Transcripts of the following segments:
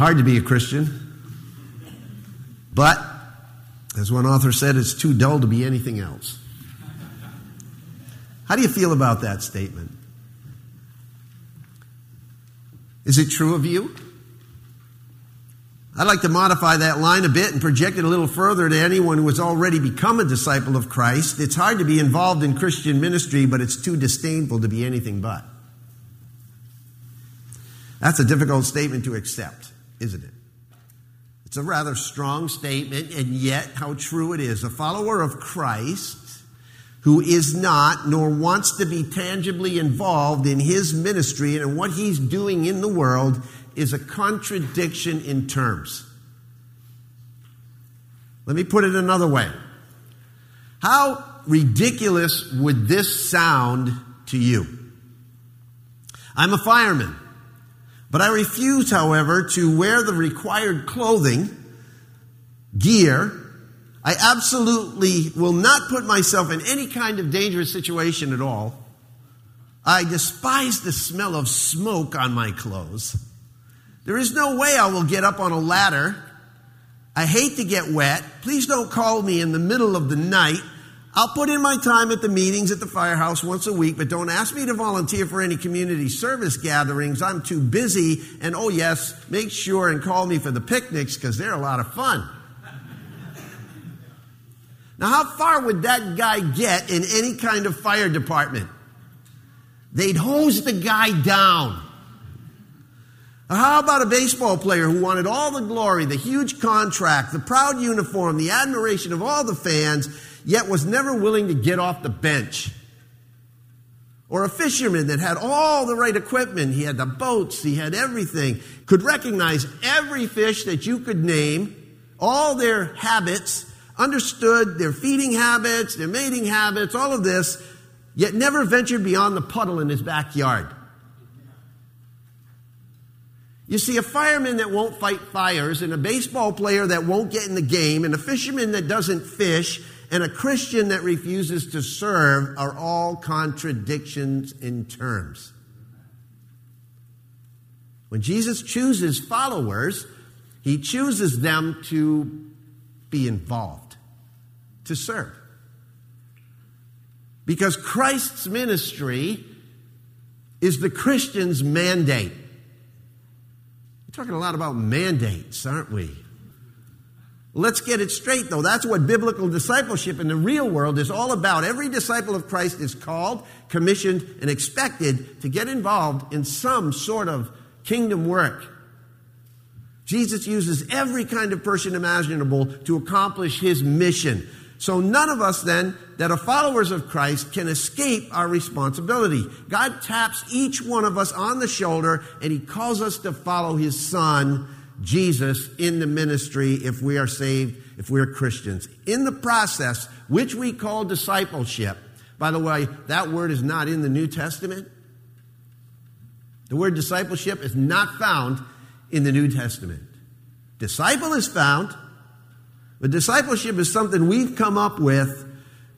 hard to be a Christian. But, as one author said, it's too dull to be anything else. How do you feel about that statement? Is it true of you? I'd like to modify that line a bit and project it a little further to anyone who has already become a disciple of Christ. It's hard to be involved in Christian ministry, but it's too disdainful to be anything but. That's a difficult statement to accept, isn't it? It's a rather strong statement, and yet how true it is. A follower of Christ who is not nor wants to be tangibly involved in his ministry and what he's doing in the world is a contradiction in terms. Let me put it another way. How ridiculous would this sound to you? I'm a fireman, but I refuse, however, to wear the required clothing, gear, I absolutely will not put myself in any kind of dangerous situation at all. I despise the smell of smoke on my clothes. There is no way I will get up on a ladder. I hate to get wet. Please don't call me in the middle of the night. I'll put in my time at the meetings at the firehouse once a week, but don't ask me to volunteer for any community service gatherings. I'm too busy. And oh, yes, make sure and call me for the picnics because they're a lot of fun. Now, how far would that guy get in any kind of fire department? They'd hose the guy down. How about a baseball player who wanted all the glory, the huge contract, the proud uniform, the admiration of all the fans, yet was never willing to get off the bench? Or a fisherman that had all the right equipment. He had the boats, he had everything, could recognize every fish that you could name, all their habits, understood their feeding habits, their mating habits, all of this, yet never ventured beyond the puddle in his backyard. You see, a fireman that won't fight fires, and a baseball player that won't get in the game, and a fisherman that doesn't fish, and a Christian that refuses to serve are all contradictions in terms. When Jesus chooses followers, he chooses them to be involved to serve. Because Christ's ministry is the Christian's mandate. We're talking a lot about mandates, aren't we? Let's get it straight, though. That's what biblical discipleship in the real world is all about. Every disciple of Christ is called, commissioned, and expected to get involved in some sort of kingdom work. Jesus uses every kind of person imaginable to accomplish his mission. So none of us then that are followers of Christ can escape our responsibility. God taps each one of us on the shoulder and he calls us to follow his son, Jesus, in the ministry if we are saved, if we are Christians. In the process, which we call discipleship, by the way, that word is not in the New Testament. The word discipleship is not found in the New Testament. Disciple is found but discipleship is something we've come up with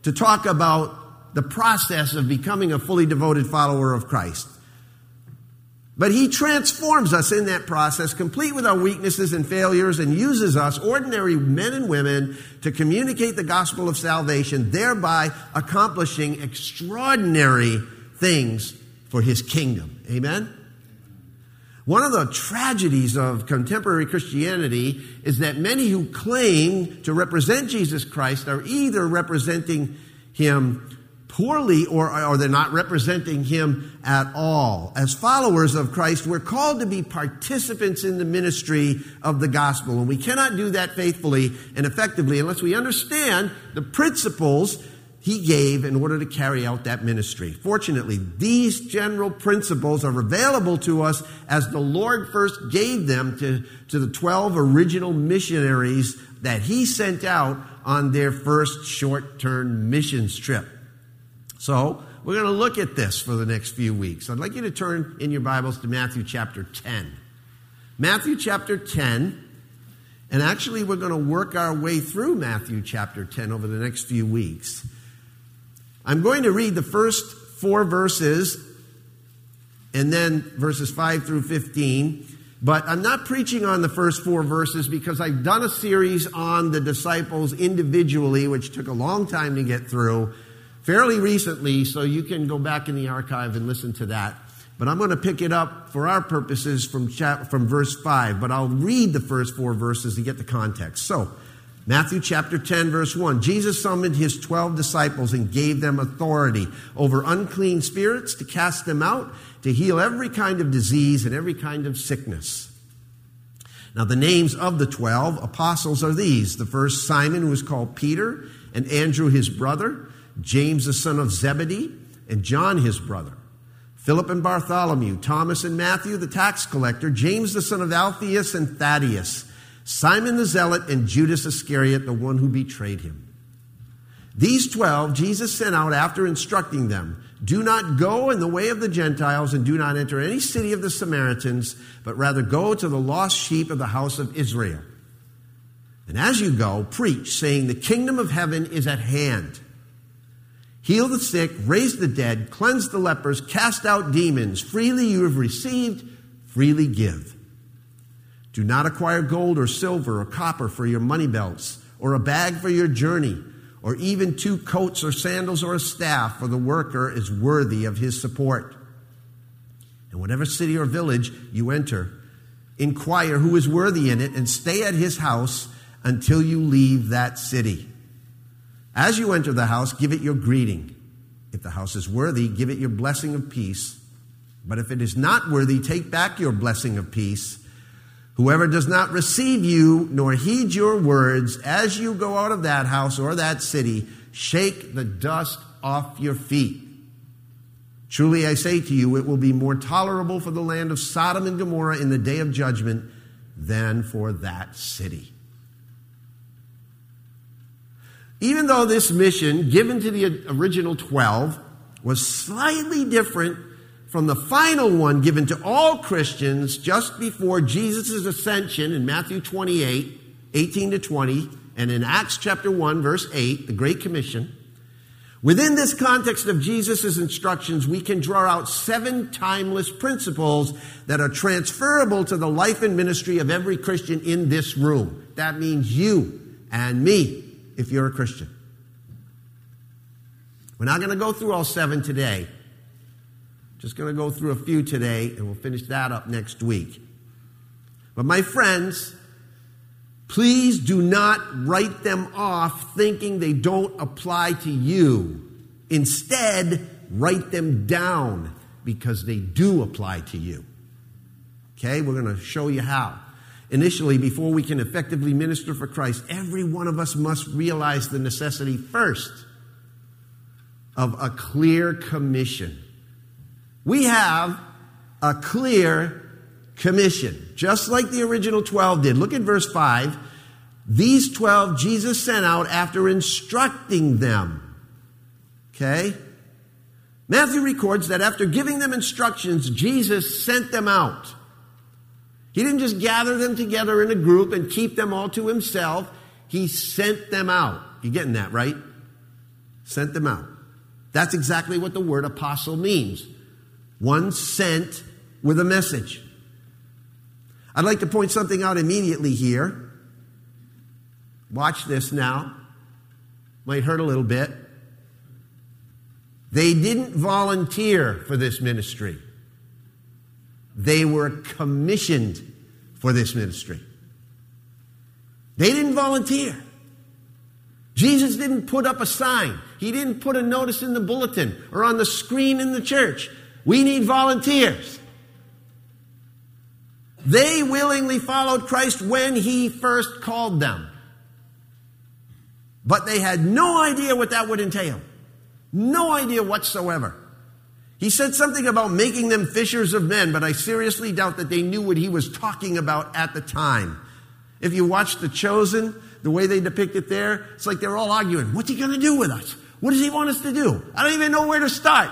to talk about the process of becoming a fully devoted follower of Christ. But he transforms us in that process, complete with our weaknesses and failures, and uses us, ordinary men and women, to communicate the gospel of salvation, thereby accomplishing extraordinary things for his kingdom. Amen? One of the tragedies of contemporary Christianity is that many who claim to represent Jesus Christ are either representing him poorly or, or they're not representing him at all. As followers of Christ, we're called to be participants in the ministry of the gospel, and we cannot do that faithfully and effectively unless we understand the principles he gave in order to carry out that ministry. Fortunately, these general principles are available to us as the Lord first gave them to, to the 12 original missionaries that he sent out on their first short term missions trip. So, we're going to look at this for the next few weeks. I'd like you to turn in your Bibles to Matthew chapter 10. Matthew chapter 10. And actually, we're going to work our way through Matthew chapter 10 over the next few weeks. I'm going to read the first four verses and then verses 5 through 15. But I'm not preaching on the first four verses because I've done a series on the disciples individually, which took a long time to get through fairly recently, so you can go back in the archive and listen to that. But I'm going to pick it up for our purposes from, chap- from verse 5, but I'll read the first four verses to get the context. So, Matthew chapter 10, verse 1. Jesus summoned his 12 disciples and gave them authority over unclean spirits to cast them out, to heal every kind of disease and every kind of sickness. Now, the names of the 12 apostles are these the first, Simon, who was called Peter, and Andrew, his brother, James, the son of Zebedee, and John, his brother. Philip and Bartholomew, Thomas and Matthew, the tax collector, James, the son of Alphaeus and Thaddeus, Simon the Zealot, and Judas Iscariot, the one who betrayed him. These twelve Jesus sent out after instructing them Do not go in the way of the Gentiles, and do not enter any city of the Samaritans, but rather go to the lost sheep of the house of Israel. And as you go, preach, saying, The kingdom of heaven is at hand. Heal the sick, raise the dead, cleanse the lepers, cast out demons. Freely you have received, freely give. Do not acquire gold or silver or copper for your money belts, or a bag for your journey, or even two coats or sandals or a staff, for the worker is worthy of his support. And whatever city or village you enter, inquire who is worthy in it, and stay at his house until you leave that city. As you enter the house, give it your greeting. If the house is worthy, give it your blessing of peace. But if it is not worthy, take back your blessing of peace. Whoever does not receive you nor heed your words as you go out of that house or that city, shake the dust off your feet. Truly I say to you, it will be more tolerable for the land of Sodom and Gomorrah in the day of judgment than for that city. Even though this mission given to the original 12 was slightly different from the final one given to all Christians just before Jesus' ascension in Matthew 28, 18 to 20, and in Acts chapter 1, verse 8, the Great Commission. Within this context of Jesus' instructions, we can draw out seven timeless principles that are transferable to the life and ministry of every Christian in this room. That means you and me, if you're a Christian. We're not going to go through all seven today. Just going to go through a few today, and we'll finish that up next week. But my friends, please do not write them off thinking they don't apply to you. Instead, write them down because they do apply to you. Okay, we're going to show you how. Initially, before we can effectively minister for Christ, every one of us must realize the necessity first of a clear commission. We have a clear commission, just like the original 12 did. Look at verse 5. These 12 Jesus sent out after instructing them. Okay? Matthew records that after giving them instructions, Jesus sent them out. He didn't just gather them together in a group and keep them all to himself. He sent them out. You getting that, right? Sent them out. That's exactly what the word apostle means one sent with a message. I'd like to point something out immediately here. Watch this now. Might hurt a little bit. They didn't volunteer for this ministry. They were commissioned for this ministry. They didn't volunteer. Jesus didn't put up a sign. He didn't put a notice in the bulletin or on the screen in the church. We need volunteers. They willingly followed Christ when he first called them. But they had no idea what that would entail. No idea whatsoever. He said something about making them fishers of men, but I seriously doubt that they knew what he was talking about at the time. If you watch The Chosen, the way they depict it there, it's like they're all arguing, what's he going to do with us? What does he want us to do? I don't even know where to start.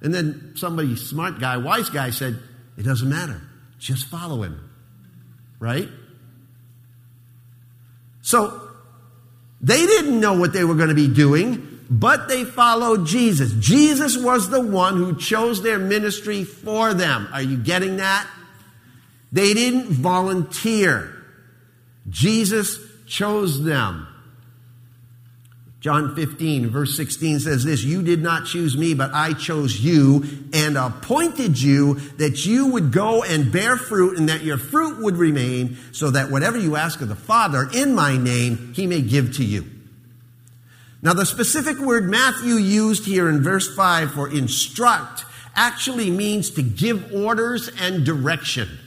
And then somebody, smart guy, wise guy, said, It doesn't matter. Just follow him. Right? So, they didn't know what they were going to be doing, but they followed Jesus. Jesus was the one who chose their ministry for them. Are you getting that? They didn't volunteer. Jesus chose them. John 15, verse 16 says this You did not choose me, but I chose you and appointed you that you would go and bear fruit and that your fruit would remain, so that whatever you ask of the Father in my name, he may give to you. Now, the specific word Matthew used here in verse 5 for instruct actually means to give orders and direction.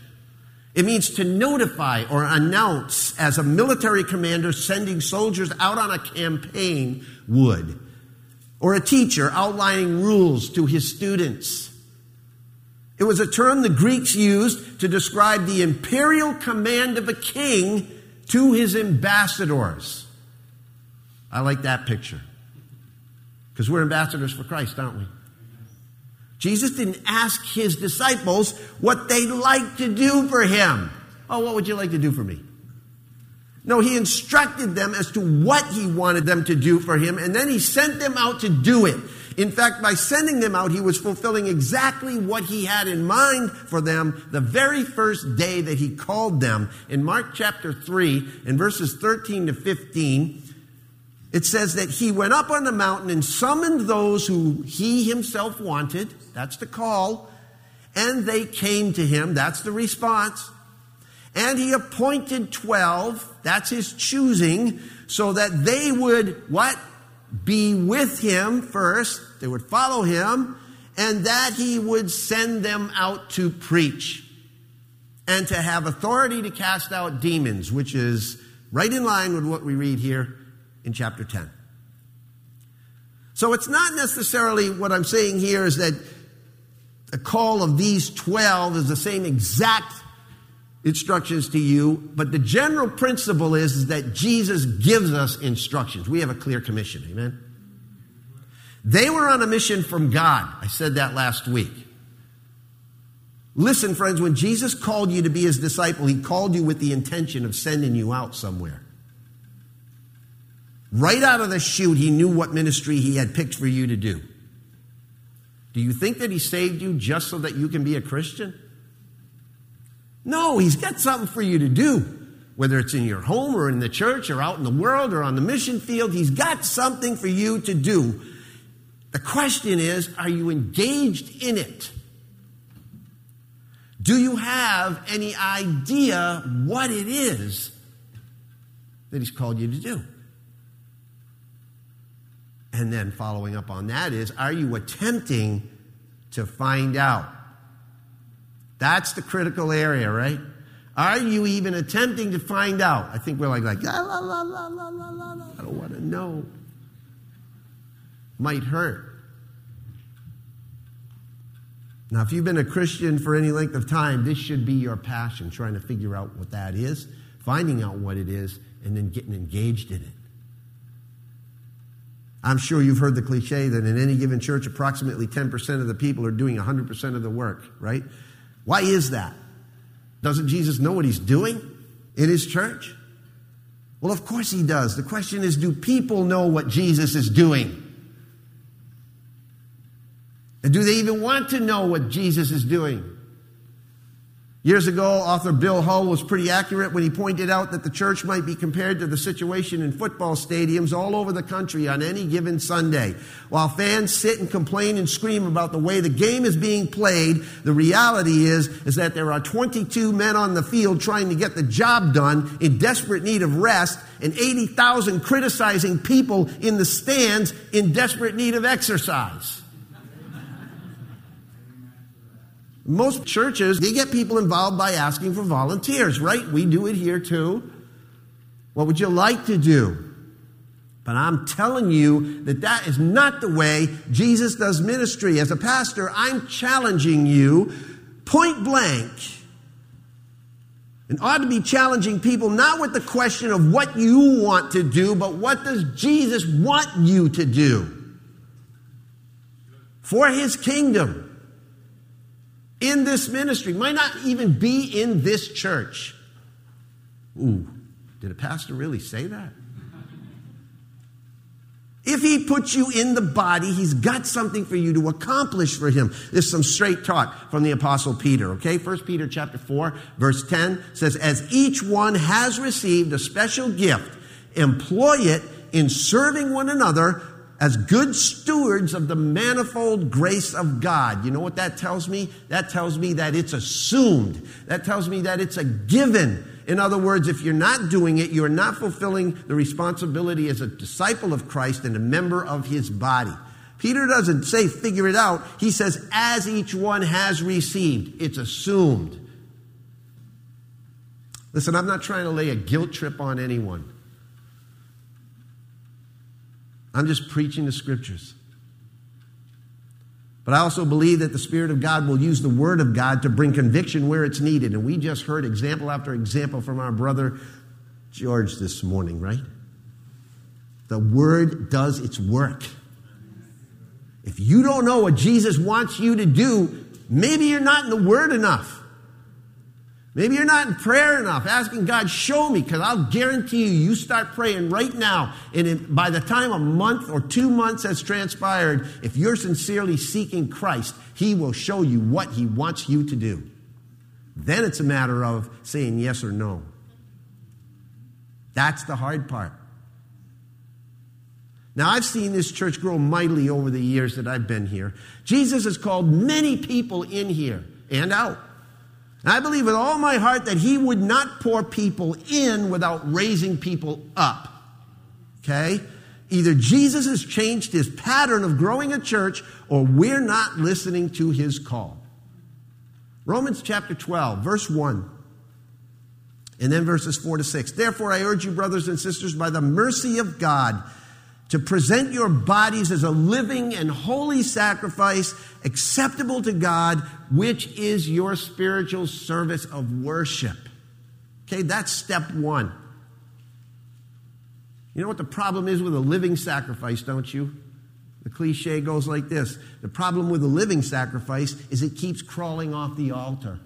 It means to notify or announce as a military commander sending soldiers out on a campaign would, or a teacher outlining rules to his students. It was a term the Greeks used to describe the imperial command of a king to his ambassadors. I like that picture. Because we're ambassadors for Christ, aren't we? Jesus didn't ask his disciples what they'd like to do for him. Oh, what would you like to do for me? No, he instructed them as to what he wanted them to do for him, and then he sent them out to do it. In fact, by sending them out, he was fulfilling exactly what he had in mind for them the very first day that he called them. In Mark chapter 3, in verses 13 to 15, it says that he went up on the mountain and summoned those who he himself wanted. That's the call. And they came to him. That's the response. And he appointed 12. That's his choosing so that they would what? Be with him first. They would follow him and that he would send them out to preach and to have authority to cast out demons, which is right in line with what we read here in chapter 10. So it's not necessarily what I'm saying here is that the call of these 12 is the same exact instructions to you, but the general principle is, is that Jesus gives us instructions. We have a clear commission. Amen. They were on a mission from God. I said that last week. Listen, friends, when Jesus called you to be his disciple, he called you with the intention of sending you out somewhere. Right out of the chute, he knew what ministry he had picked for you to do. Do you think that he saved you just so that you can be a Christian? No, he's got something for you to do. Whether it's in your home or in the church or out in the world or on the mission field, he's got something for you to do. The question is, are you engaged in it? Do you have any idea what it is that he's called you to do? And then following up on that is, are you attempting to find out? That's the critical area, right? Are you even attempting to find out? I think we're like, like la, la, la, la, la, la, la. I don't want to know. Might hurt. Now, if you've been a Christian for any length of time, this should be your passion, trying to figure out what that is, finding out what it is, and then getting engaged in it. I'm sure you've heard the cliche that in any given church, approximately 10% of the people are doing 100% of the work, right? Why is that? Doesn't Jesus know what he's doing in his church? Well, of course he does. The question is do people know what Jesus is doing? And do they even want to know what Jesus is doing? Years ago, author Bill Hull was pretty accurate when he pointed out that the church might be compared to the situation in football stadiums all over the country on any given Sunday. While fans sit and complain and scream about the way the game is being played, the reality is, is that there are 22 men on the field trying to get the job done in desperate need of rest and 80,000 criticizing people in the stands in desperate need of exercise. Most churches, they get people involved by asking for volunteers, right? We do it here too. What would you like to do? But I'm telling you that that is not the way Jesus does ministry. As a pastor, I'm challenging you point blank. And ought to be challenging people not with the question of what you want to do, but what does Jesus want you to do for his kingdom in this ministry, might not even be in this church. Ooh, did a pastor really say that? If he puts you in the body, he's got something for you to accomplish for him. This is some straight talk from the apostle Peter, okay? First Peter chapter 4, verse 10 says, As each one has received a special gift, employ it in serving one another as good stewards of the manifold grace of God. You know what that tells me? That tells me that it's assumed. That tells me that it's a given. In other words, if you're not doing it, you're not fulfilling the responsibility as a disciple of Christ and a member of his body. Peter doesn't say figure it out. He says, as each one has received. It's assumed. Listen, I'm not trying to lay a guilt trip on anyone. I'm just preaching the scriptures. But I also believe that the Spirit of God will use the Word of God to bring conviction where it's needed. And we just heard example after example from our brother George this morning, right? The Word does its work. If you don't know what Jesus wants you to do, maybe you're not in the Word enough. Maybe you're not in prayer enough, asking God, show me, because I'll guarantee you, you start praying right now, and by the time a month or two months has transpired, if you're sincerely seeking Christ, He will show you what He wants you to do. Then it's a matter of saying yes or no. That's the hard part. Now, I've seen this church grow mightily over the years that I've been here. Jesus has called many people in here and out. I believe with all my heart that he would not pour people in without raising people up. Okay? Either Jesus has changed his pattern of growing a church or we're not listening to his call. Romans chapter 12, verse 1. And then verses 4 to 6. Therefore, I urge you, brothers and sisters, by the mercy of God, to present your bodies as a living and holy sacrifice acceptable to God, which is your spiritual service of worship. Okay, that's step one. You know what the problem is with a living sacrifice, don't you? The cliche goes like this The problem with a living sacrifice is it keeps crawling off the altar.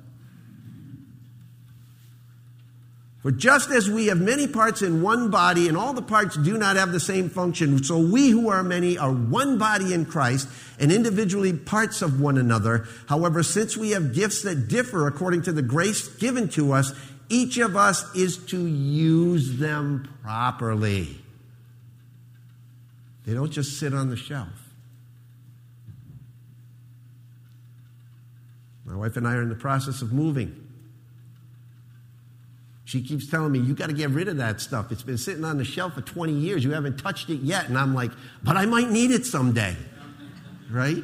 For just as we have many parts in one body, and all the parts do not have the same function, so we who are many are one body in Christ, and individually parts of one another. However, since we have gifts that differ according to the grace given to us, each of us is to use them properly. They don't just sit on the shelf. My wife and I are in the process of moving. She keeps telling me, you got to get rid of that stuff. It's been sitting on the shelf for 20 years. You haven't touched it yet. And I'm like, but I might need it someday. Right?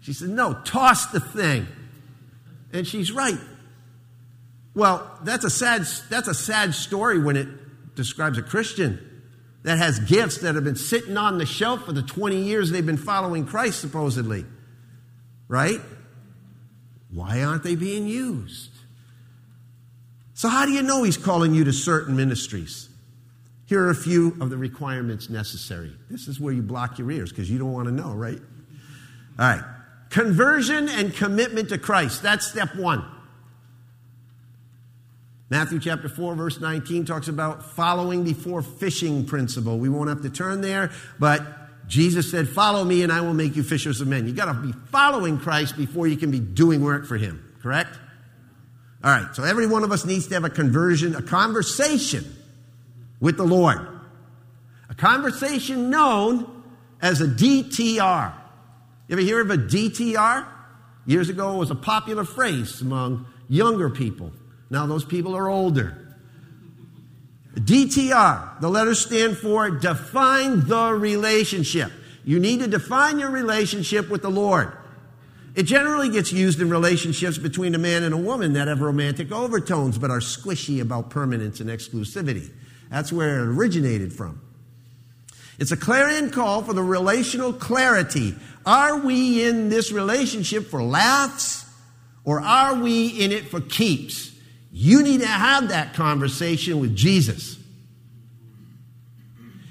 She said, no, toss the thing. And she's right. Well, that's a sad, that's a sad story when it describes a Christian that has gifts that have been sitting on the shelf for the 20 years they've been following Christ, supposedly. Right? Why aren't they being used? So, how do you know He's calling you to certain ministries? Here are a few of the requirements necessary. This is where you block your ears because you don't want to know, right? All right. Conversion and commitment to Christ. That's step one. Matthew chapter 4, verse 19 talks about following before fishing principle. We won't have to turn there, but Jesus said, Follow me and I will make you fishers of men. You got to be following Christ before you can be doing work for him, correct? All right, so every one of us needs to have a conversion, a conversation with the Lord. A conversation known as a DTR. You ever hear of a DTR? Years ago, it was a popular phrase among younger people. Now those people are older. DTR, the letters stand for define the relationship. You need to define your relationship with the Lord. It generally gets used in relationships between a man and a woman that have romantic overtones but are squishy about permanence and exclusivity. That's where it originated from. It's a clarion call for the relational clarity. Are we in this relationship for laughs or are we in it for keeps? You need to have that conversation with Jesus.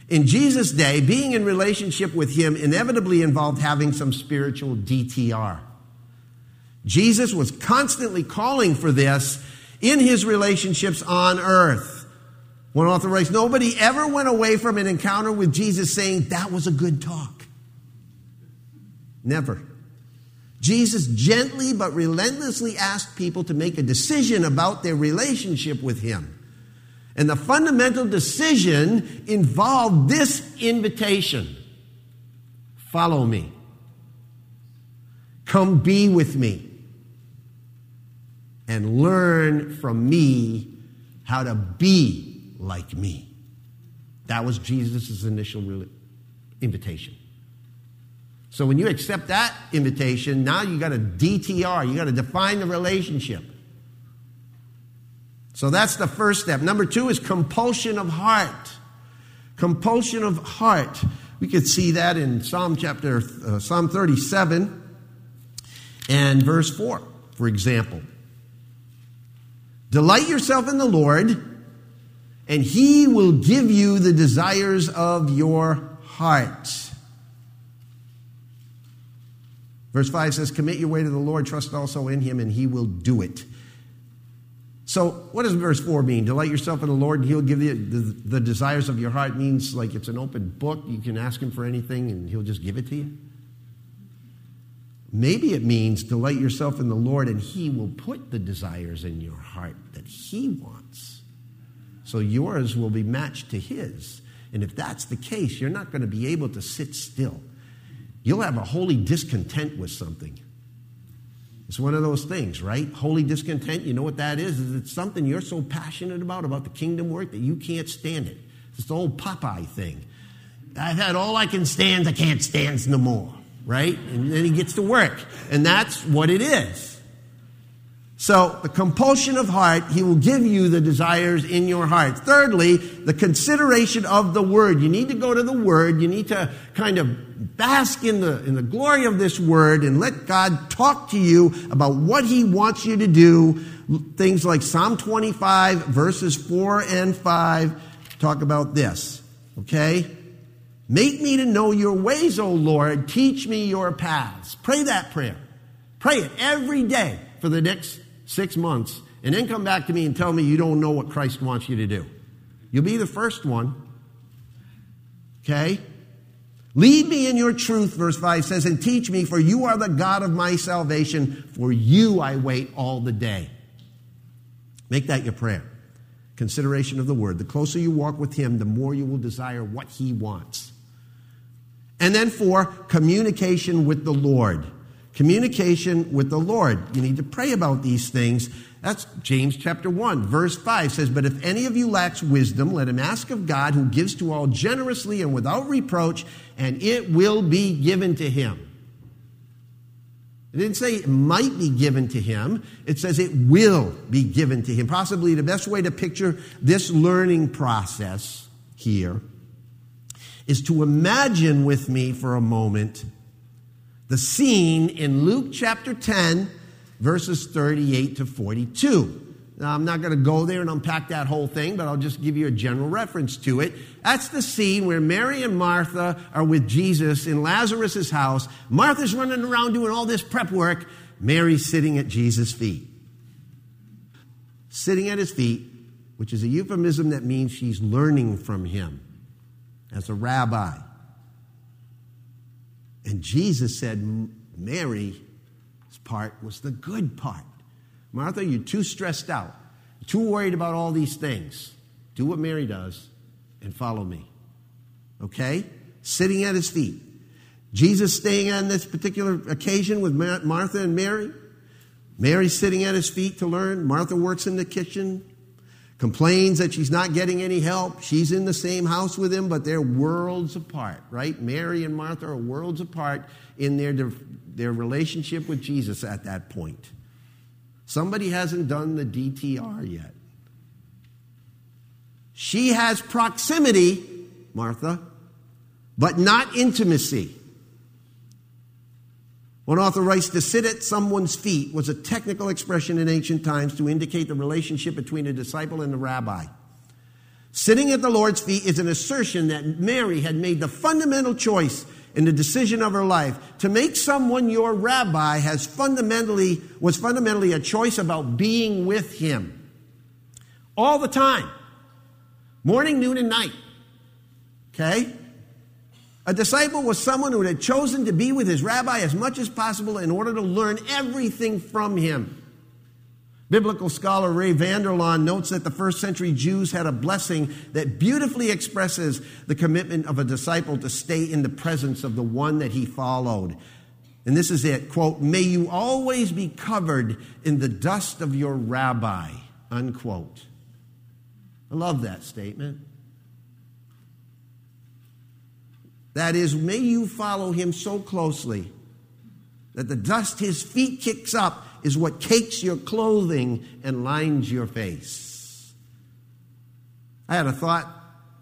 In Jesus' day, being in relationship with Him inevitably involved having some spiritual DTR. Jesus was constantly calling for this in his relationships on earth. One author writes Nobody ever went away from an encounter with Jesus saying, That was a good talk. Never. Jesus gently but relentlessly asked people to make a decision about their relationship with Him. And the fundamental decision involved this invitation Follow me. Come be with me. And learn from me how to be like me. That was Jesus' initial invitation. So when you accept that invitation, now you got a DTR, you got to define the relationship. So that's the first step. Number two is compulsion of heart. Compulsion of heart. We could see that in Psalm chapter, uh, Psalm 37 and verse 4, for example. Delight yourself in the Lord, and he will give you the desires of your heart. Verse 5 says, Commit your way to the Lord, trust also in him, and he will do it. So, what does verse 4 mean? Delight yourself in the Lord, and he'll give you the, the desires of your heart. It means like it's an open book. You can ask him for anything, and he'll just give it to you. Maybe it means delight yourself in the Lord, and he will put the desires in your heart that he wants. So, yours will be matched to his. And if that's the case, you're not going to be able to sit still You'll have a holy discontent with something. It's one of those things, right? Holy discontent, you know what that is? Is it's something you're so passionate about, about the kingdom work, that you can't stand it. It's the old Popeye thing. I've had all I can stand, I can't stand no more, right? And then he gets to work. And that's what it is. So, the compulsion of heart, he will give you the desires in your heart. Thirdly, the consideration of the word. You need to go to the word. You need to kind of bask in the, in the glory of this word and let God talk to you about what he wants you to do. Things like Psalm 25, verses 4 and 5 talk about this. Okay? Make me to know your ways, O Lord. Teach me your paths. Pray that prayer. Pray it every day for the next six months, and then come back to me and tell me you don't know what Christ wants you to do. You'll be the first one. Okay? Lead me in your truth, verse 5 says, and teach me, for you are the God of my salvation. For you I wait all the day. Make that your prayer. Consideration of the word. The closer you walk with him, the more you will desire what he wants. And then four, communication with the Lord. Communication with the Lord. You need to pray about these things. That's James chapter 1, verse 5 says, But if any of you lacks wisdom, let him ask of God, who gives to all generously and without reproach, and it will be given to him. It didn't say it might be given to him. It says it will be given to him. Possibly the best way to picture this learning process here is to imagine with me for a moment the scene in Luke chapter 10, verses 38 to 42. Now, I'm not going to go there and unpack that whole thing, but I'll just give you a general reference to it. That's the scene where Mary and Martha are with Jesus in Lazarus' house. Martha's running around doing all this prep work. Mary's sitting at Jesus' feet. Sitting at his feet, which is a euphemism that means she's learning from him as a rabbi. And Jesus said, Mary's part was the good part. Martha, you're too stressed out, too worried about all these things. Do what Mary does and follow me. Okay? Sitting at his feet. Jesus staying on this particular occasion with Martha and Mary. Mary sitting at his feet to learn. Martha works in the kitchen complains that she's not getting any help. She's in the same house with him, but they're worlds apart, right? Mary and Martha are worlds apart in their, their relationship with Jesus at that point. Somebody hasn't done the DTR yet. She has proximity, Martha, but not intimacy. One author writes to sit at someone's feet was a technical expression in ancient times to indicate the relationship between a disciple and the rabbi. Sitting at the Lord's feet is an assertion that Mary had made the fundamental choice in the decision of her life. To make someone your rabbi has fundamentally, was fundamentally a choice about being with him all the time. Morning, noon, and night. Okay? A disciple was someone who had chosen to be with his rabbi as much as possible in order to learn everything from him. Biblical scholar Ray Vander Laan notes that the first century Jews had a blessing that beautifully expresses the commitment of a disciple to stay in the presence of the one that he followed. And this is it quote, may you always be covered in the dust of your rabbi, unquote. I love that statement. That is, may you follow him so closely that the dust his feet kicks up is what cakes your clothing and lines your face. I had a thought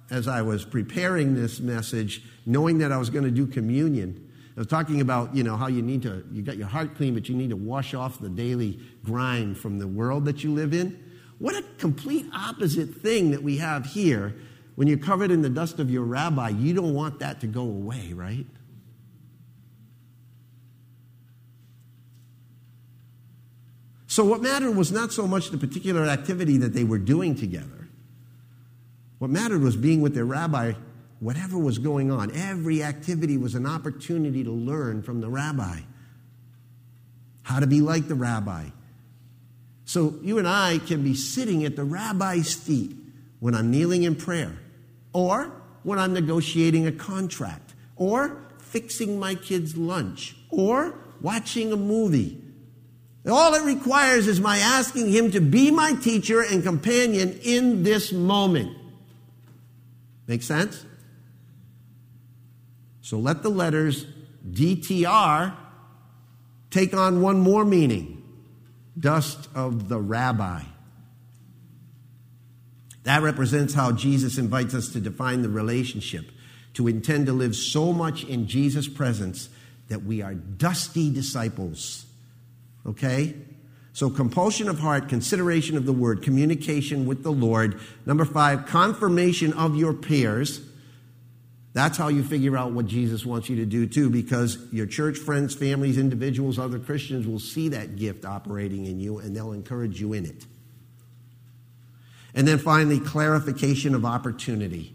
as I was preparing this message, knowing that I was going to do communion. I was talking about, you know, how you need to, you got your heart clean, but you need to wash off the daily grind from the world that you live in. What a complete opposite thing that we have here. When you're covered in the dust of your rabbi, you don't want that to go away, right? So, what mattered was not so much the particular activity that they were doing together. What mattered was being with their rabbi, whatever was going on. Every activity was an opportunity to learn from the rabbi how to be like the rabbi. So, you and I can be sitting at the rabbi's feet when I'm kneeling in prayer, or when I'm negotiating a contract, or fixing my kids' lunch, or watching a movie all it requires is my asking Him to be my teacher and companion in this moment. Make sense? So let the letters DTR take on one more meaning dust of the rabbi. That represents how Jesus invites us to define the relationship, to intend to live so much in Jesus' presence that we are dusty disciples Okay? So, compulsion of heart, consideration of the word, communication with the Lord. Number five, confirmation of your peers. That's how you figure out what Jesus wants you to do, too, because your church friends, families, individuals, other Christians will see that gift operating in you and they'll encourage you in it. And then finally, clarification of opportunity.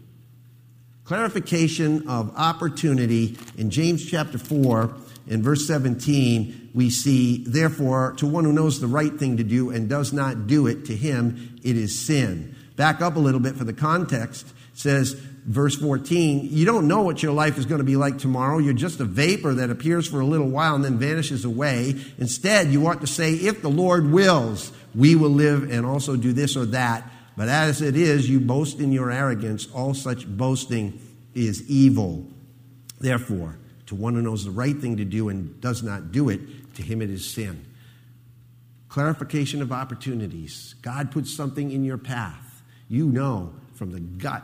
Clarification of opportunity in James chapter 4 in verse 17, we see, therefore, to one who knows the right thing to do and does not do it, to him it is sin. Back up a little bit for the context. Says, verse 14, you don't know what your life is going to be like tomorrow. You're just a vapor that appears for a little while and then vanishes away. Instead, you ought to say, if the Lord wills, we will live and also do this or that. But as it is, you boast in your arrogance. All such boasting is evil. Therefore, to one who knows the right thing to do and does not do it, to him it is sin. Clarification of opportunities. God puts something in your path. You know from the gut,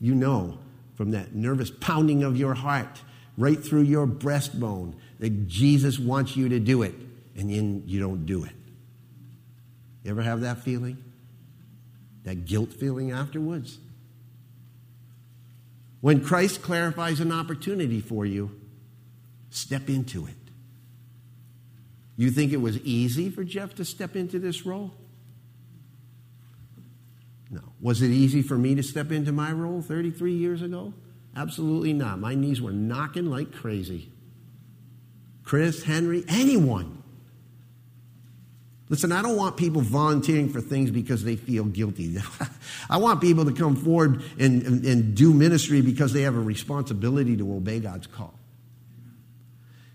you know from that nervous pounding of your heart, right through your breastbone, that Jesus wants you to do it, and then you don't do it. You ever have that feeling? That guilt feeling afterwards? When Christ clarifies an opportunity for you, step into it. You think it was easy for Jeff to step into this role? No. Was it easy for me to step into my role 33 years ago? Absolutely not. My knees were knocking like crazy. Chris, Henry, anyone. Listen, I don't want people volunteering for things because they feel guilty. I want people to come forward and, and, and, do ministry because they have a responsibility to obey God's call.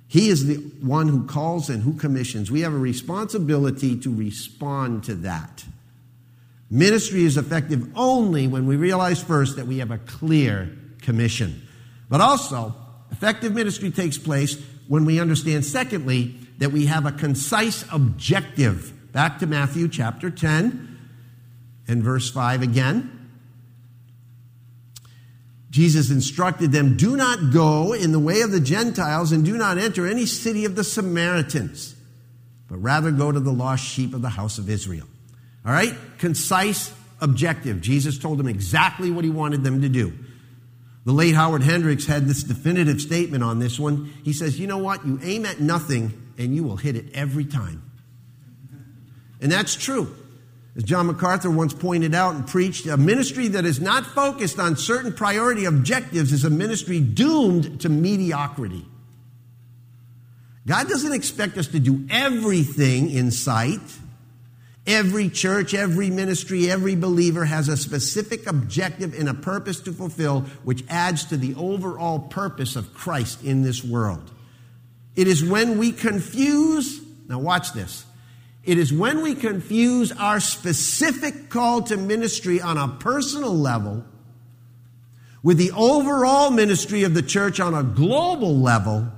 He is the one who calls and who commissions. We have a responsibility to respond to that. Ministry is effective only when we realize first that we have a clear commission. But also, effective ministry takes place when we understand, secondly, that we have a concise objective. Back to Matthew chapter 10 and verse 5 again. Jesus instructed them, Do not go in the way of the Gentiles and do not enter any city of the Samaritans, but rather go to the lost sheep of the house of Israel. All right? Concise objective. Jesus told them exactly what he wanted them to do. The late Howard Hendricks had this definitive statement on this one. He says, You know what? You aim at nothing and you will hit it every time. And that's true. As John MacArthur once pointed out and preached, a ministry that is not focused on certain priority objectives is a ministry doomed to mediocrity. God doesn't expect us to do everything in sight. Every church, every ministry, every believer has a specific objective and a purpose to fulfill, which adds to the overall purpose of Christ in this world. It is when we confuse, now watch this, it is when we confuse our specific call to ministry on a personal level with the overall ministry of the church on a global level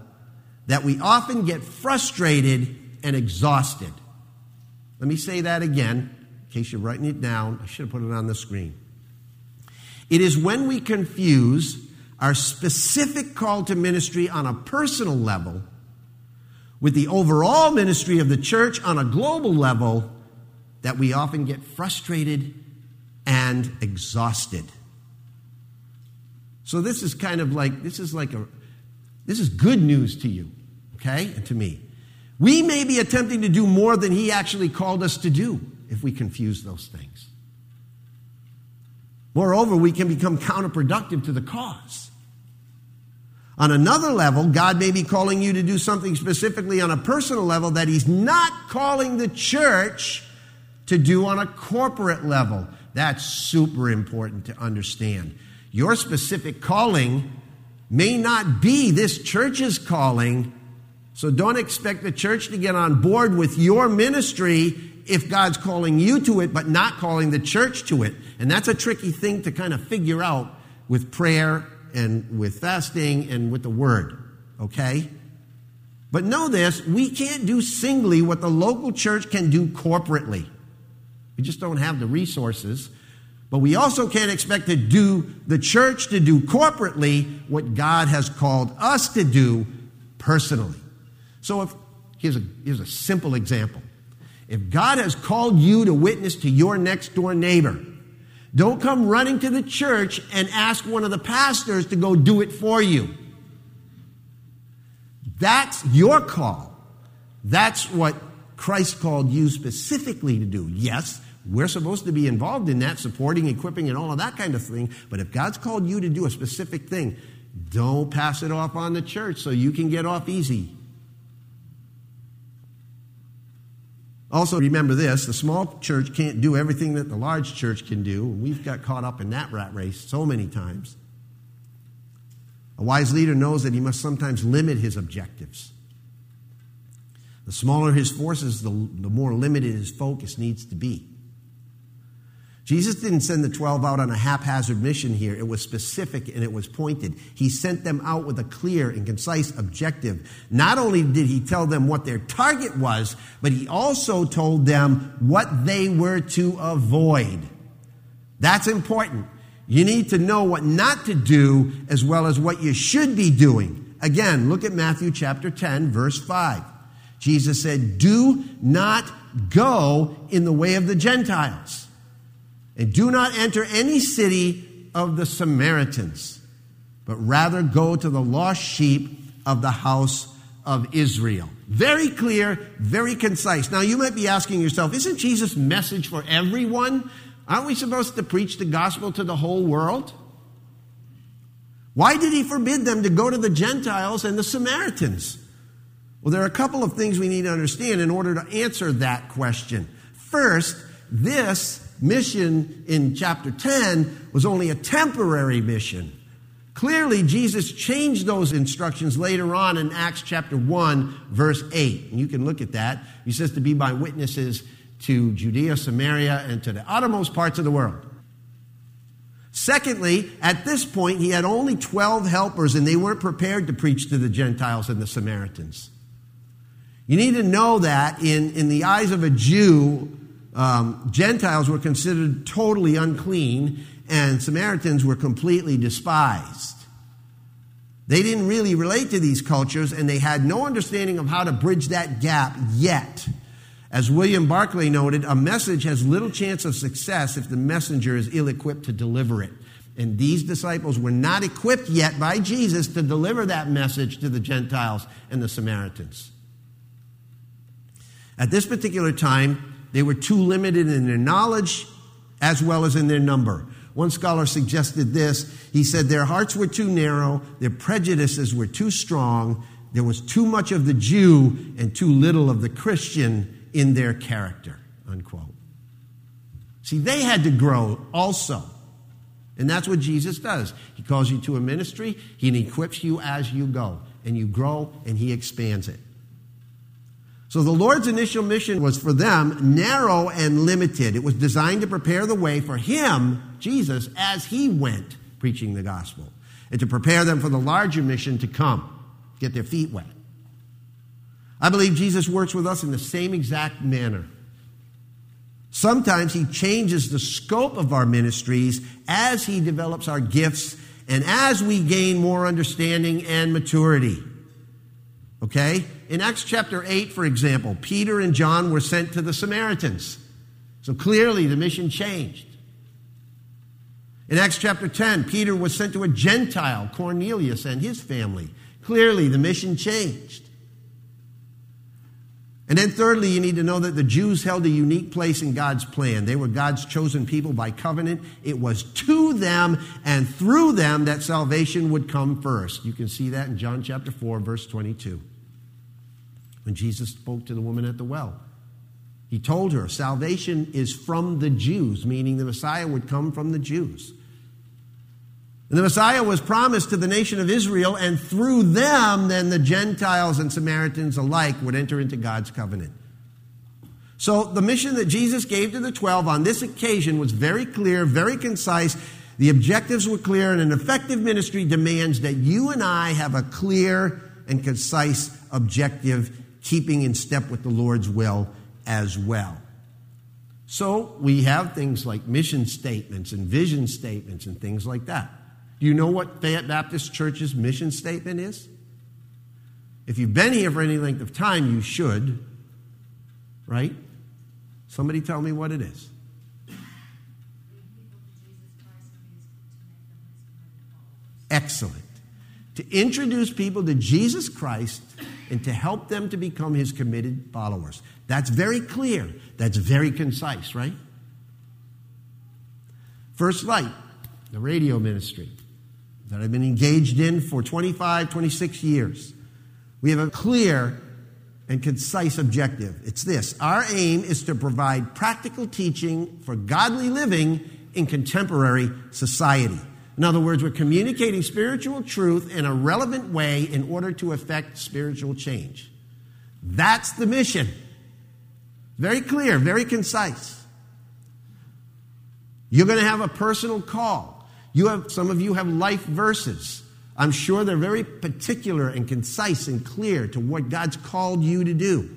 that we often get frustrated and exhausted. Let me say that again, in case you're writing it down. I should have put it on the screen. It is when we confuse our specific call to ministry on a personal level with the overall ministry of the church on a global level that we often get frustrated and exhausted. So this is kind of like this is like a this is good news to you, okay? And to me. We may be attempting to do more than he actually called us to do if we confuse those things. Moreover, we can become counterproductive to the cause. On another level, God may be calling you to do something specifically on a personal level that He's not calling the church to do on a corporate level. That's super important to understand. Your specific calling may not be this church's calling, so don't expect the church to get on board with your ministry if God's calling you to it, but not calling the church to it. And that's a tricky thing to kind of figure out with prayer and with fasting and with the word, okay? But know this we can't do singly what the local church can do corporately. We just don't have the resources. But we also can't expect to do the church to do corporately what God has called us to do personally. So if here's a, here's a simple example. If God has called you to witness to your next door neighbor, don't come running to the church and ask one of the pastors to go do it for you. That's your call. That's what Christ called you specifically to do. Yes, we're supposed to be involved in that, supporting, equipping, and all of that kind of thing. But if God's called you to do a specific thing, don't pass it off on the church so you can get off easy. Also, remember this the small church can't do everything that the large church can do. We've got caught up in that rat race so many times. A wise leader knows that he must sometimes limit his objectives. The smaller his forces, the, the more limited his focus needs to be. Jesus didn't send the 12 out on a haphazard mission here. It was specific and it was pointed. He sent them out with a clear and concise objective. Not only did he tell them what their target was, but he also told them what they were to avoid. That's important. You need to know what not to do as well as what you should be doing. Again, look at Matthew chapter 10, verse 5. Jesus said, Do not go in the way of the Gentiles and do not enter any city of the Samaritans, but rather go to the lost sheep of the house of Israel. Very clear, very concise. Now, you might be asking yourself, isn't Jesus' message for everyone? Aren't we supposed to preach the gospel to the whole world? Why did he forbid them to go to the Gentiles and the Samaritans? Well, there are a couple of things we need to understand in order to answer that question. First, this mission in chapter 10 was only a temporary mission. Clearly, Jesus changed those instructions later on in Acts chapter 1, verse 8. And you can look at that. He says to be my witnesses to Judea, Samaria, and to the uttermost parts of the world. Secondly, at this point, he had only 12 helpers, and they weren't prepared to preach to the Gentiles and the Samaritans. You need to know that in, in the eyes of a Jew, um, Gentiles were considered totally unclean, and Samaritans were completely despised. They didn't really relate to these cultures, and they had no understanding of how to bridge that gap yet. As William Barclay noted, a message has little chance of success if the messenger is ill equipped to deliver it. And these disciples were not equipped yet by Jesus to deliver that message to the Gentiles and the Samaritans. At this particular time, They were too limited in their knowledge as well as in their number. One scholar suggested this. He said their hearts were too narrow, their prejudices were too strong, there was too much of the Jew and too little of the Christian in their character. Unquote. See, they had to grow also. And that's what Jesus does. He calls you to a ministry, He equips you as you go, and you grow, and He expands it. So the Lord's initial mission was for them narrow and limited. It was designed to prepare the way for Him, Jesus, as He went preaching the gospel, and to prepare them for the larger mission to come, get their feet wet. I believe Jesus works with us in the same exact manner. Sometimes He changes the scope of our ministries as He develops our gifts and as we gain more understanding and maturity. Okay? In Acts chapter 8, for example, Peter and John were sent to the Samaritans. So clearly the mission changed. In Acts chapter 10, Peter was sent to a Gentile, Cornelius and his family. Clearly the mission changed. And then, thirdly, you need to know that the Jews held a unique place in God's plan. They were God's chosen people by covenant. It was to them and through them that salvation would come first. You can see that in John chapter 4, verse 22. When Jesus spoke to the woman at the well, he told her, Salvation is from the Jews, meaning the Messiah would come from the Jews. And the Messiah was promised to the nation of Israel, and through them, then the Gentiles and Samaritans alike would enter into God's covenant. So the mission that Jesus gave to the 12 on this occasion was very clear, very concise. The objectives were clear, and an effective ministry demands that you and I have a clear and concise objective, keeping in step with the Lord's will as well. So we have things like mission statements and vision statements and things like that. Do you know what Fayette Baptist Church's mission statement is? If you've been here for any length of time, you should, right? Somebody tell me what it is. Excellent. To introduce people to Jesus Christ and to help them to become his committed followers. That's very clear. That's very concise, right? First Light, the radio ministry that I've been engaged in for 25, 26 years. We have a clear and concise objective. It's this our aim is to provide practical teaching for godly living in contemporary society. In other words, we're communicating spiritual truth in a relevant way in order to affect spiritual change. That's the mission. Very clear, very concise. You're going to have a personal call. You have, some of you have life verses. I'm sure they're very particular and concise and clear to what God's called you to do.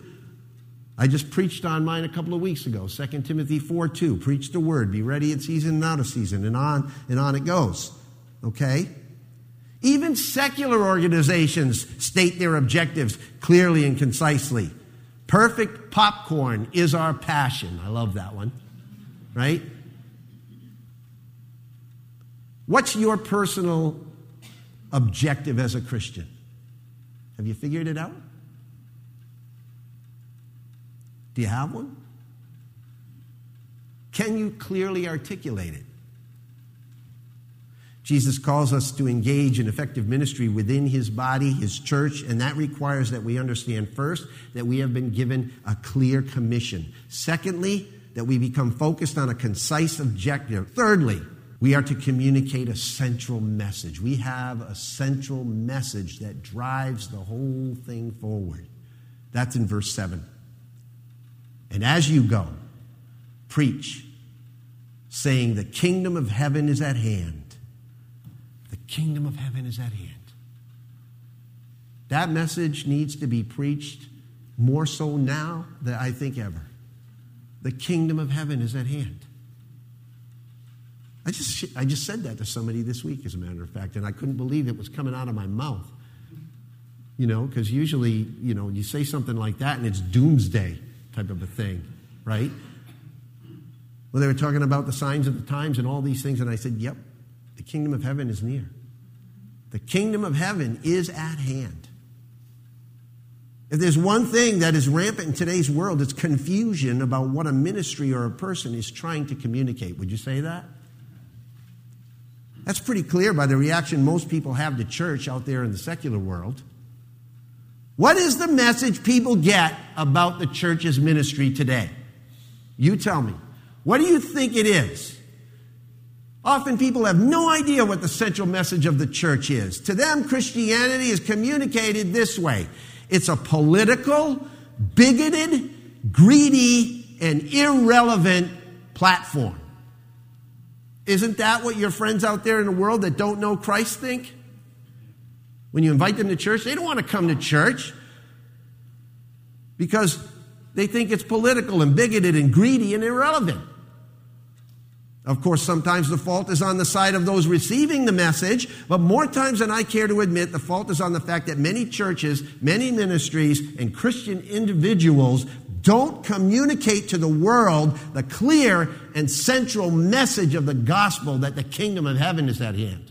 I just preached on mine a couple of weeks ago, 2 Timothy 4 2. Preach the word, be ready in season and out of season, and on and on it goes. Okay? Even secular organizations state their objectives clearly and concisely. Perfect popcorn is our passion. I love that one. Right? What's your personal objective as a Christian? Have you figured it out? Do you have one? Can you clearly articulate it? Jesus calls us to engage in effective ministry within his body, his church, and that requires that we understand first that we have been given a clear commission. Secondly, that we become focused on a concise objective. Thirdly, we are to communicate a central message. We have a central message that drives the whole thing forward. That's in verse 7. And as you go, preach, saying, The kingdom of heaven is at hand. The kingdom of heaven is at hand. That message needs to be preached more so now than I think ever. The kingdom of heaven is at hand. I just, I just said that to somebody this week, as a matter of fact, and I couldn't believe it was coming out of my mouth. You know, because usually, you know, you say something like that and it's doomsday type of a thing, right? Well, they were talking about the signs of the times and all these things, and I said, yep, the kingdom of heaven is near. The kingdom of heaven is at hand. If there's one thing that is rampant in today's world, it's confusion about what a ministry or a person is trying to communicate. Would you say that? That's pretty clear by the reaction most people have to church out there in the secular world. What is the message people get about the church's ministry today? You tell me. What do you think it is? Often people have no idea what the central message of the church is. To them, Christianity is communicated this way it's a political, bigoted, greedy, and irrelevant platform. Isn't that what your friends out there in the world that don't know Christ think? When you invite them to church, they don't want to come to church because they think it's political and bigoted and greedy and irrelevant. Of course, sometimes the fault is on the side of those receiving the message, but more times than I care to admit, the fault is on the fact that many churches, many ministries, and Christian individuals don't communicate to the world the clear and central message of the gospel that the kingdom of heaven is at hand.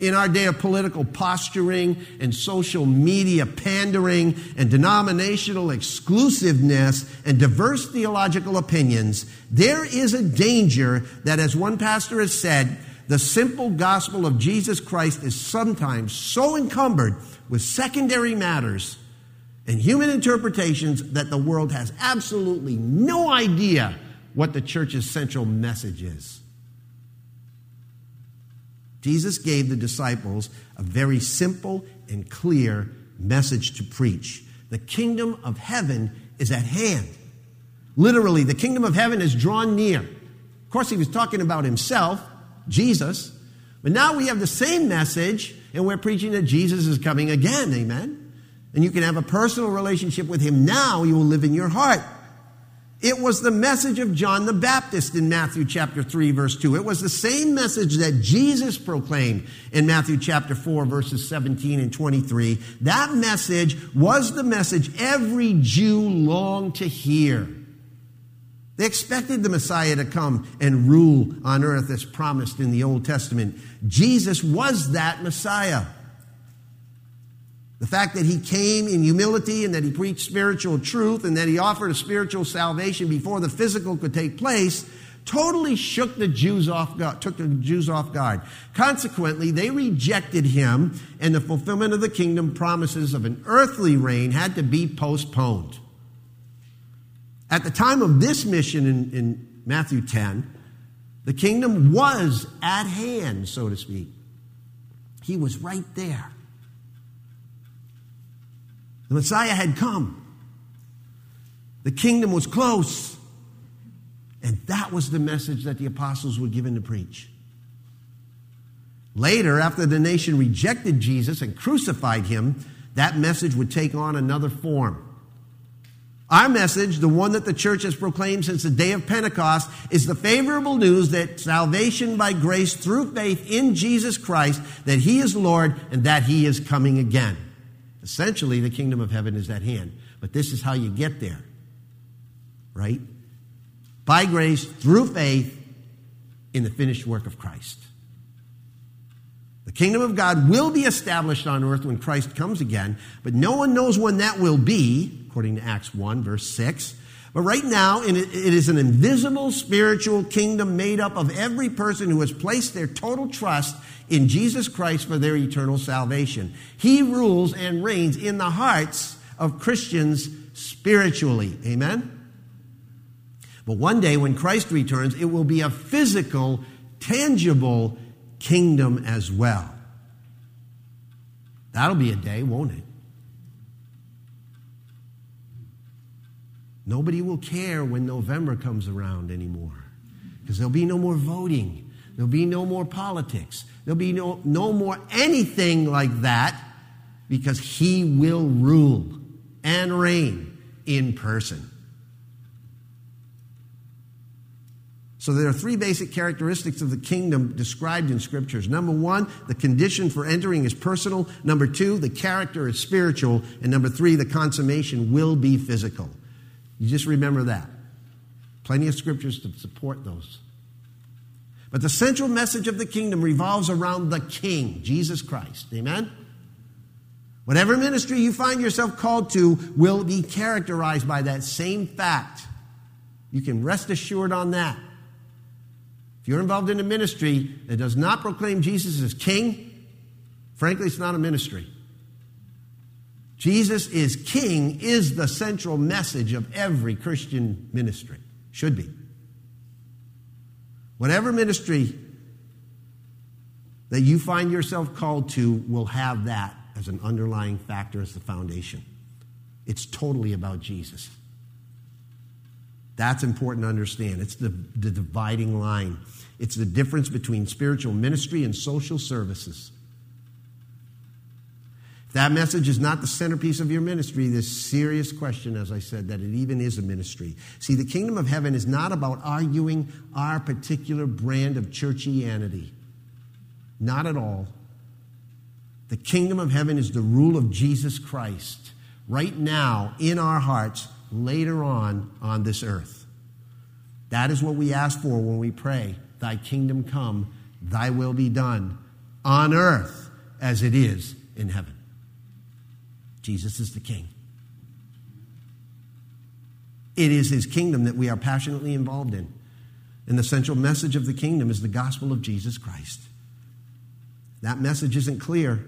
In our day of political posturing and social media pandering and denominational exclusiveness and diverse theological opinions, there is a danger that, as one pastor has said, the simple gospel of Jesus Christ is sometimes so encumbered with secondary matters and human interpretations that the world has absolutely no idea what the church's central message is. Jesus gave the disciples a very simple and clear message to preach. The kingdom of heaven is at hand. Literally, the kingdom of heaven is drawn near. Of course, he was talking about himself, Jesus, but now we have the same message, and we're preaching that Jesus is coming again. Amen. And you can have a personal relationship with him now, he will live in your heart. It was the message of John the Baptist in Matthew chapter 3 verse 2. It was the same message that Jesus proclaimed in Matthew chapter 4 verses 17 and 23. That message was the message every Jew longed to hear. They expected the Messiah to come and rule on earth as promised in the Old Testament. Jesus was that Messiah. The fact that he came in humility and that he preached spiritual truth and that he offered a spiritual salvation before the physical could take place totally shook the Jews off guard, took the Jews off guard. Consequently, they rejected him and the fulfillment of the kingdom promises of an earthly reign had to be postponed. At the time of this mission in, in Matthew 10, the kingdom was at hand, so to speak. He was right there. The Messiah had come. The kingdom was close. And that was the message that the apostles were given to preach. Later, after the nation rejected Jesus and crucified him, that message would take on another form. Our message, the one that the church has proclaimed since the day of Pentecost, is the favorable news that salvation by grace through faith in Jesus Christ, that He is Lord and that He is coming again. Essentially, the kingdom of heaven is at hand. But this is how you get there, right? By grace, through faith, in the finished work of Christ. The kingdom of God will be established on earth when Christ comes again, but no one knows when that will be, according to Acts 1, verse 6. But right now, it is an invisible spiritual kingdom made up of every person who has placed their total trust in Jesus Christ for their eternal salvation. He rules and reigns in the hearts of Christians spiritually. Amen? But one day when Christ returns, it will be a physical, tangible kingdom as well. That'll be a day, won't it? Nobody will care when November comes around anymore because there'll be no more voting. There'll be no more politics. There'll be no, no more anything like that because he will rule and reign in person. So there are three basic characteristics of the kingdom described in scriptures. Number one, the condition for entering is personal. Number two, the character is spiritual. And number three, the consummation will be physical. You just remember that. Plenty of scriptures to support those. But the central message of the kingdom revolves around the King, Jesus Christ. Amen? Whatever ministry you find yourself called to will be characterized by that same fact. You can rest assured on that. If you're involved in a ministry that does not proclaim Jesus as king, frankly, it's not a ministry. Jesus is king is the central message of every Christian ministry. Should be. Whatever ministry that you find yourself called to will have that as an underlying factor, as the foundation. It's totally about Jesus. That's important to understand. It's the, the dividing line, it's the difference between spiritual ministry and social services. That message is not the centerpiece of your ministry, This serious question, as I said, that it even is a ministry. See, the kingdom of heaven is not about arguing our particular brand of churchianity. Not at all. The kingdom of heaven is the rule of Jesus Christ right now in our hearts, later on on this earth. That is what we ask for when we pray, Thy kingdom come, Thy will be done on earth as it is in heaven. Jesus is the king. It is his kingdom that we are passionately involved in. And the central message of the kingdom is the gospel of Jesus Christ. That message isn't clear,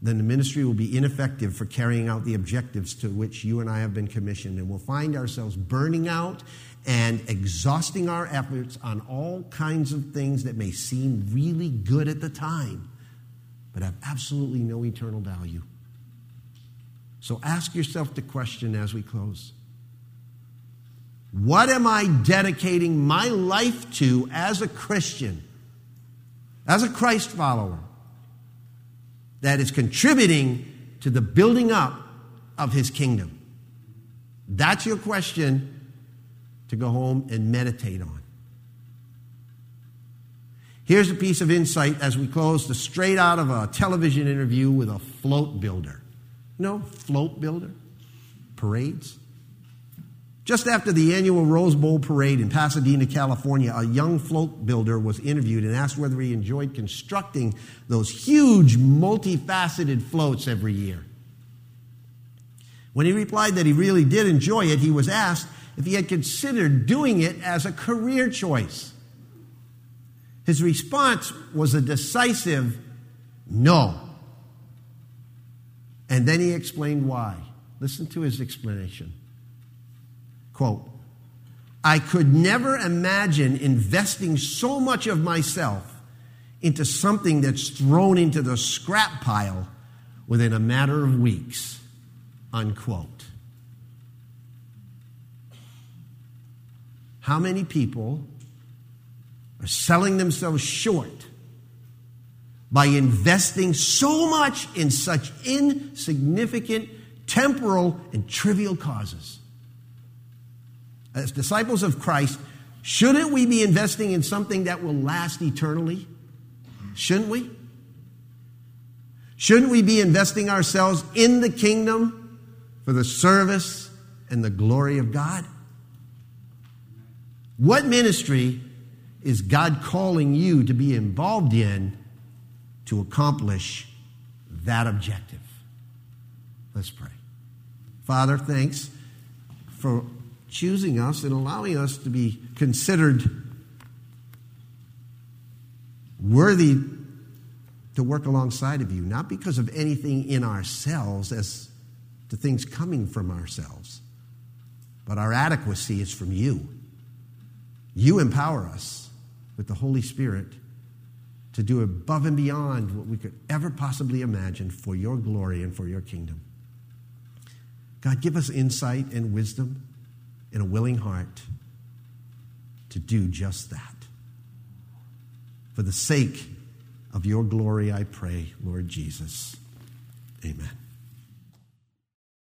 then the ministry will be ineffective for carrying out the objectives to which you and I have been commissioned. And we'll find ourselves burning out and exhausting our efforts on all kinds of things that may seem really good at the time, but have absolutely no eternal value. So ask yourself the question as we close What am I dedicating my life to as a Christian, as a Christ follower, that is contributing to the building up of his kingdom? That's your question to go home and meditate on. Here's a piece of insight as we close, the straight out of a television interview with a float builder. No, float builder, parades. Just after the annual Rose Bowl parade in Pasadena, California, a young float builder was interviewed and asked whether he enjoyed constructing those huge, multifaceted floats every year. When he replied that he really did enjoy it, he was asked if he had considered doing it as a career choice. His response was a decisive no. And then he explained why. Listen to his explanation. Quote, I could never imagine investing so much of myself into something that's thrown into the scrap pile within a matter of weeks. Unquote. How many people are selling themselves short by investing so much in such insignificant, temporal, and trivial causes. As disciples of Christ, shouldn't we be investing in something that will last eternally? Shouldn't we? Shouldn't we be investing ourselves in the kingdom for the service and the glory of God? What ministry is God calling you to be involved in to accomplish that objective. Let's pray. Father, thanks for choosing us and allowing us to be considered worthy to work alongside of you, not because of anything in ourselves as to things coming from ourselves, but our adequacy is from you. You empower us with the Holy Spirit to do above and beyond what we could ever possibly imagine for your glory and for your kingdom. God, give us insight and wisdom and a willing heart to do just that. For the sake of your glory, I pray, Lord Jesus. Amen.